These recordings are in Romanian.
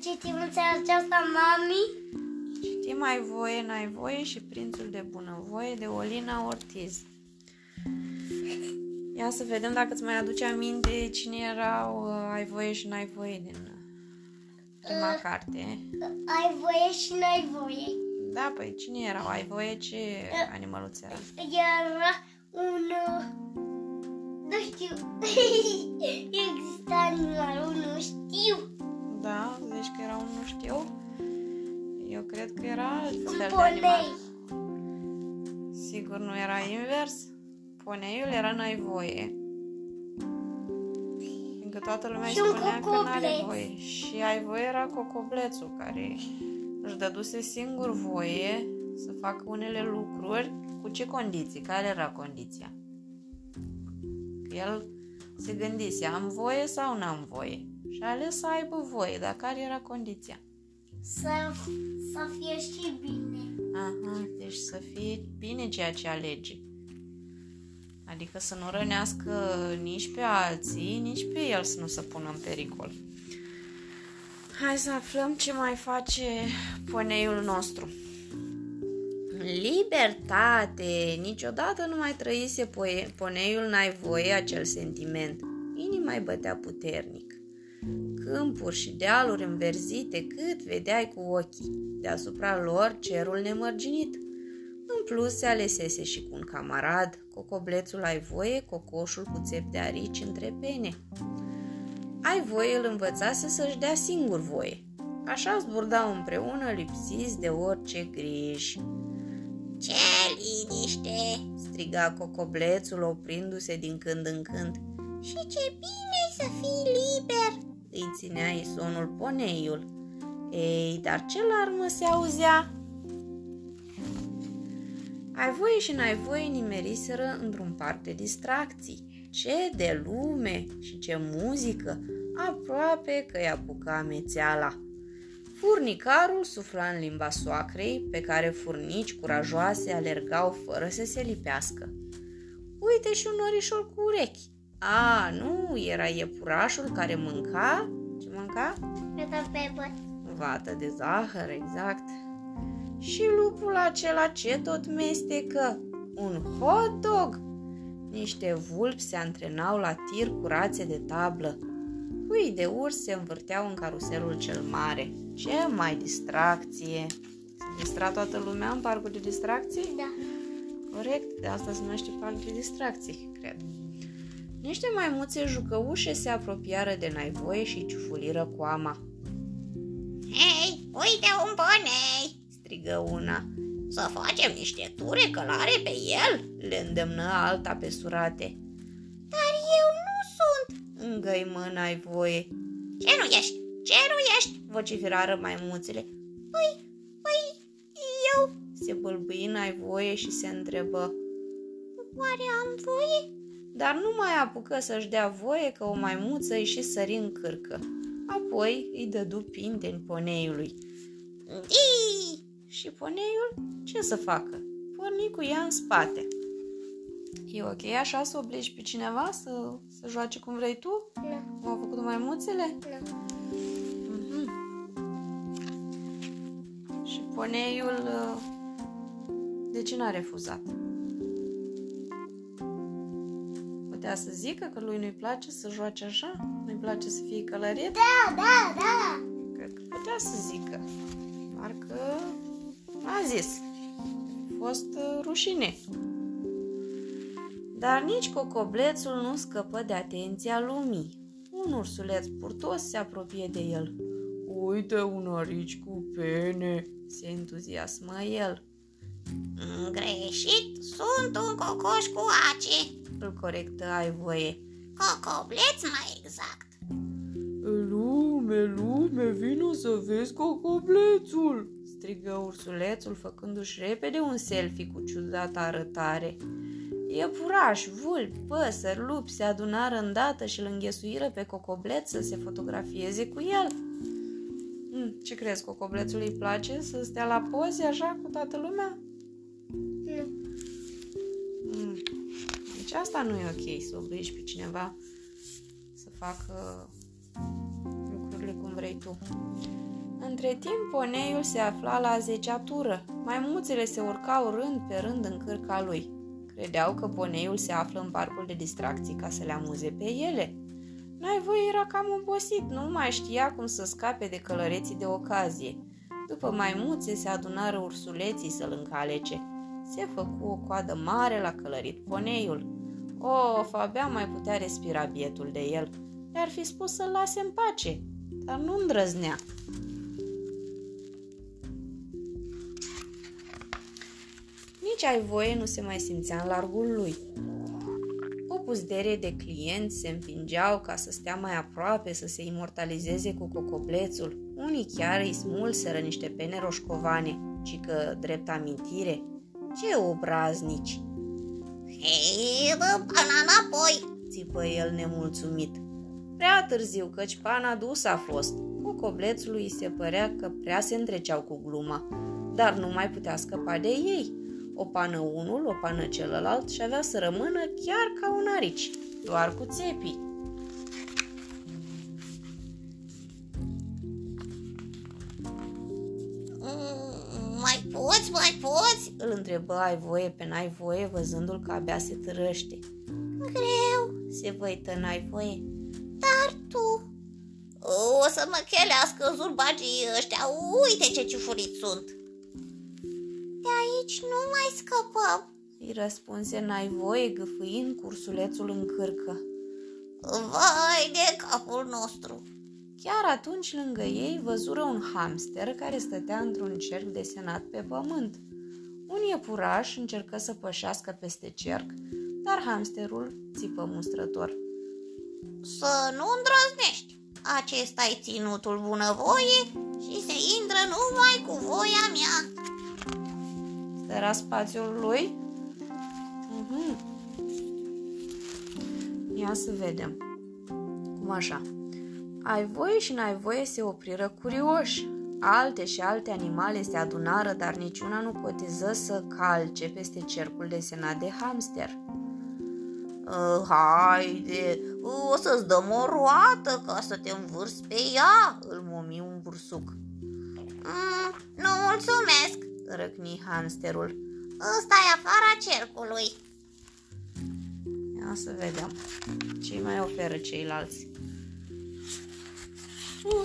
citim în seara aceasta, mami? Citim Ai voie, n-ai voie și Prințul de bunăvoie de Olina Ortiz. Ia să vedem dacă îți mai aduce aminte cine erau uh, Ai voie și n-ai voie din uh, prima Uh. carte. Ai voie și n-ai voie. Da, păi cine erau? Ai voie ce animăluț era? Era un... uh, Nu știu. Există animalul, nu știu. Da, zici că era un nu știu? Eu cred că era alt Un fel de animal. ponei. Sigur nu era invers? Poneiul era n-ai voie. Fiindcă toată lumea îi Și un spunea că n-are cocobleț. voie. Și ai voie era cocoblețul care își dăduse singur voie să facă unele lucruri. Cu ce condiții? Care era condiția? Că el se gândise, am voie sau n-am voie? Și a ales să aibă voie, dar care era condiția? Să, să fie și bine. Aha, deci să fie bine ceea ce alege. Adică să nu rănească nici pe alții, nici pe el să nu se pună în pericol. Hai să aflăm ce mai face poneiul nostru. Libertate! Niciodată nu mai trăise poe- poneiul n-ai voie acel sentiment. Inima îi bătea puternic. Câmpuri și dealuri înverzite cât vedeai cu ochii. Deasupra lor cerul nemărginit. În plus se alesese și cu un camarad, cocoblețul ai voie, cocoșul cu țep de arici între pene. Ai voie îl învățase să-și dea singur voie. Așa zburdau împreună lipsiți de orice griji. Ce liniște!" striga cocoblețul oprindu-se din când în când. Și ce bine să fii liber!" Îi ținea isonul poneiul. Ei, dar ce larmă se auzea? Ai voie și n-ai voie nimeriseră într-un parc de distracții. Ce de lume și ce muzică! Aproape că i-a apuca amețeala. Furnicarul sufla în limba soacrei, pe care furnici curajoase alergau fără să se lipească. Uite și un norișor cu urechi. A, nu, era iepurașul care mânca... Ce mânca? Gata pe băt. Vată de zahăr, exact. Și lupul acela ce tot mestecă? Un hot dog! Niște vulpi se antrenau la tir cu rațe de tablă. Pui de urs se învârteau în caruselul cel mare. Ce mai distracție! Se distra toată lumea în parcul de distracții? Da. Corect, de asta se numește parc de distracții, cred. Niște maimuțe jucăușe se apropiară de naivoie și ciufuliră coama. Hei, uite un ponei!" strigă una. Să facem niște ture călare pe el?" le îndemnă alta pe surate. Dar eu nu sunt!" îngăimă naivoie. Ce nu ești? Ce nu ești?" vociferară maimuțele. Păi, păi, eu... se bâlbâi naivoie și se întrebă. Oare am voie? Dar nu mai apucă să-și dea voie că o maimuță îi și sări în cârcă. Apoi îi dădu pinteni poneiului. Dii! Și poneiul ce să facă? Porni cu ea în spate. E ok așa să obligi pe cineva să, să joace cum vrei tu? Nu. Cum au făcut maimuțele? Nu. Mhm. Și poneiul uh, de ce n-a refuzat? Putea să zică că lui nu-i place să joace așa? Nu-i place să fie călărit? Da, da, da. Cred că putea să zică. Doar că a zis. A fost uh, rușine. Dar nici cocoblețul nu scăpă de atenția lumii. Un ursuleț purtos se apropie de el. Uite un arici cu pene, se entuziasmă el. Greșit, sunt un cocoș cu ace, îl corectă ai voie. Cocobleț mai exact. Lume, lume, vino să vezi cocoblețul! strigă ursulețul, făcându-și repede un selfie cu ciudată arătare. Iepurași, vulpi, păsări, lupi se adunară îndată și îl înghesuiră pe cocobleț să se fotografieze cu el. Hmm, ce crezi, cocoblețul îi place să stea la poze așa cu toată lumea? Deci asta nu e ok, să obligi pe cineva să facă lucrurile cum vrei tu. Între timp, poneiul se afla la zecea tură. Maimuțele se urcau rând pe rând în cârca lui. Credeau că poneiul se află în parcul de distracții ca să le amuze pe ele. N-ai voie era cam obosit, nu mai știa cum să scape de călăreții de ocazie. După maimuțe se adunară ursuleții să-l încalece. Se făcu o coadă mare la călărit poneiul. Of, abia mai putea respira bietul de el. Le-ar fi spus să-l lase în pace, dar nu îndrăznea. Nici ai voie nu se mai simțea în largul lui. O puzderie de clienți se împingeau ca să stea mai aproape, să se imortalizeze cu cocoblețul. Unii chiar îi smulseră niște pene roșcovane, ci că, drept amintire, ce obraznici! Hei, dă pana înapoi! țipă el nemulțumit. Prea târziu, căci pana dus a fost. Cocoblețului îi se părea că prea se întreceau cu gluma, dar nu mai putea scăpa de ei. O pană unul, o pană celălalt și avea să rămână chiar ca un arici, doar cu țepii. Poți, mai poți? Îl întrebă ai voie pe n-ai voie, văzându-l că abia se târăște. Greu, Se văită n-ai voie. dar tu... O să mă chelească zurbagii ăștia, uite ce ciufuriți sunt! De aici nu mai scăpăm. Îi răspunse n-ai voie, gâfâind cursulețul în cârcă. Vai de capul nostru! Chiar atunci lângă ei văzură un hamster care stătea într-un cerc desenat pe pământ. Un iepuraș încercă să pășească peste cerc, dar hamsterul țipă mustrător. Să nu îndrăznești! acesta e ținutul bunăvoie și se intră numai cu voia mea. Ăsta era spațiul lui? Mhm. Ia să vedem. Cum așa? Ai voie și n-ai voie se opriră curioși. Alte și alte animale se adunară, dar niciuna nu cotiză să calce peste cercul desenat de hamster. Uh, haide, o să-ți dăm o roată ca să te învârți pe ea, îl momi un bursuc. Mm, nu mulțumesc, Răcni hamsterul. ăsta e afara cercului. Ia să vedem ce mai oferă ceilalți.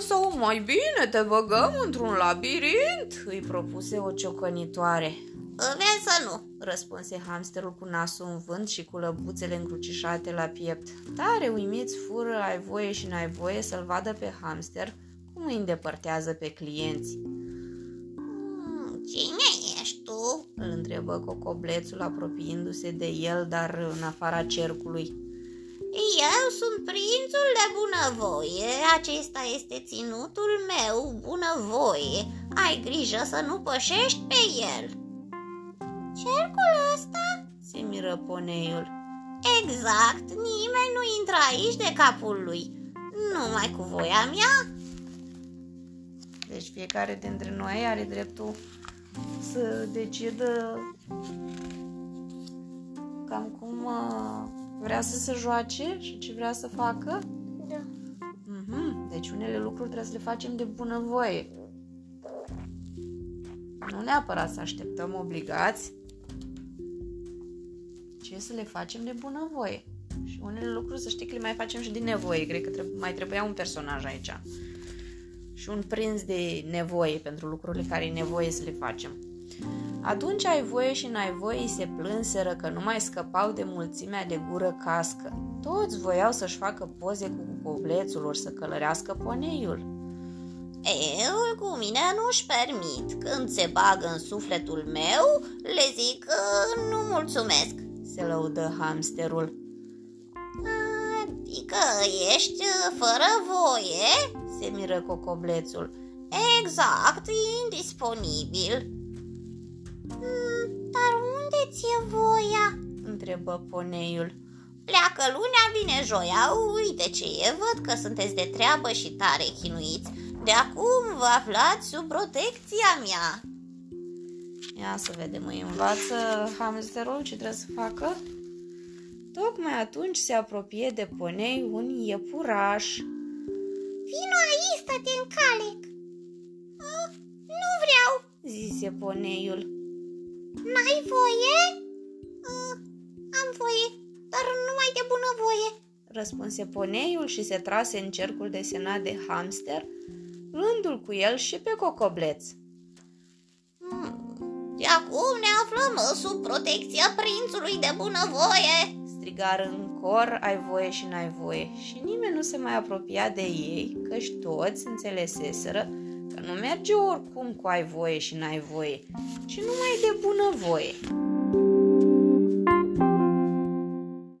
Sau mai bine te băgăm într-un labirint, îi propuse o ciocănitoare. Vezi să nu. Răspunse hamsterul cu nasul în vânt și cu lăbuțele încrucișate la piept. Tare uimiți fură ai voie și n-ai voie să-l vadă pe hamster cum îi îndepărtează pe clienți. Mm, Cine ești tu? Îl întrebă cocoblețul apropiindu-se de el, dar în afara cercului. Eu sunt prințul de bunăvoie, acesta este ținutul meu, bunăvoie. Ai grijă să nu pășești pe el. Cercul ăsta? Se miră poneiul. Exact, nimeni nu intră aici de capul lui. Numai cu voia mea. Deci fiecare dintre noi are dreptul să decidă cam cum uh, vrea să se joace și ce vrea să facă. Da. Mhm. Deci unele lucruri trebuie să le facem de bunăvoie. Nu neapărat să așteptăm obligați, ci să le facem de bunăvoie. Și unele lucruri să știi că le mai facem și din nevoie. Cred că trebuie, mai trebuia un personaj aici. Și un prinț de nevoie pentru lucrurile care e nevoie să le facem. Atunci ai voie și n-ai voie îi se plânseră că nu mai scăpau de mulțimea de gură cască. Toți voiau să-și facă poze cu coblețul ori să călărească poneiul. Eu cu mine nu-și permit. Când se bagă în sufletul meu, le zic că nu mulțumesc. Se lăudă hamsterul. Adică ești fără voie? Se miră cocoblețul. Exact, indisponibil. Mm, Dar unde ți-e voia? Întrebă poneiul. Pleacă lunea, vine joia. Uite ce e, văd că sunteți de treabă și tare chinuiți. De acum vă aflați sub protecția mea. Ia să vedem, îi învață hamsterul ce trebuie să facă. Tocmai atunci se apropie de ponei un iepuraș. Vino aici să te încalec. zise poneiul. N-ai voie? Uh, am voie, dar numai de bunăvoie. Răspunse poneiul și se trase în cercul desenat de hamster, luându-l cu el și pe cocobleț. Hmm, de acum ne aflăm sub protecția prințului de bunăvoie. Strigar în cor, ai voie și n-ai voie, și nimeni nu se mai apropia de ei, căci toți înțeleseseră că nu merge oricum cu ai voie și n-ai voie, ci numai de bună voie.